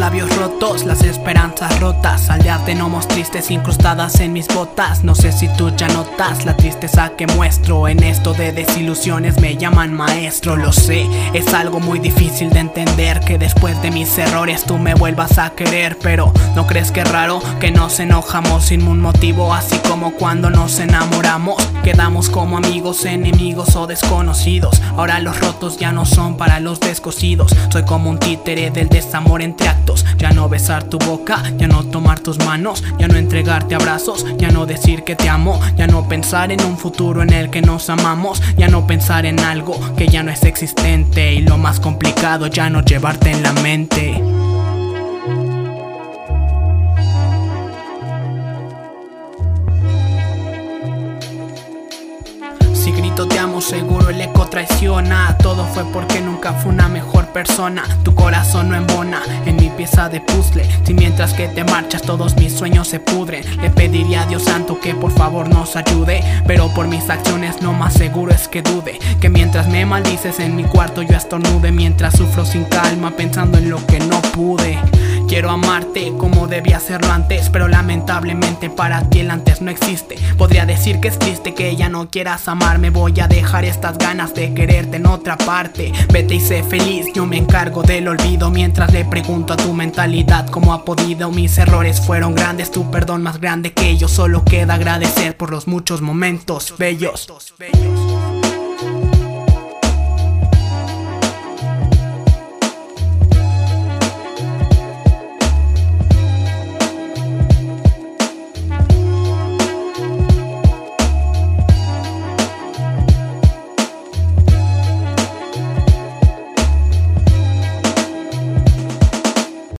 labios rotos, las esperanzas rotas Al de nomos tristes incrustadas en mis botas. No sé si tú ya notas la tristeza que muestro En esto de desilusiones me llaman maestro Lo sé, es algo muy difícil de entender Que después de mis errores tú me vuelvas a querer Pero ¿no crees que es raro que nos enojamos sin un motivo Así como cuando nos enamoramos Quedamos como amigos, enemigos o desconocidos. Ahora los rotos ya no son para los descosidos. Soy como un títere del desamor entre actos ya no besar tu boca, ya no tomar tus manos, ya no entregarte abrazos, ya no decir que te amo, ya no pensar en un futuro en el que nos amamos, ya no pensar en algo que ya no es existente y lo más complicado ya no llevarte en la mente. Te amo seguro el eco traiciona. Todo fue porque nunca fue una mejor persona. Tu corazón no embona en mi pieza de puzzle. Si mientras que te marchas todos mis sueños se pudren. Le pediría a Dios santo que por favor nos ayude Pero por mis acciones lo más seguro es que dude. Que mientras me maldices en mi cuarto yo estornude. Mientras sufro sin calma pensando en lo que no pude Quiero amarte como debía hacerlo antes Pero lamentablemente para ti el antes no existe. Podría decir que es triste que ya no quieras amarme Voy a dejar estas ganas de quererte en otra parte. Vete y sé feliz, yo me encargo del olvido. Mientras le pregunto a tu mentalidad cómo ha podido Mis errores fueron grandes, tu perdón más grande que yo. Solo queda agradecer por los muchos momentos bellos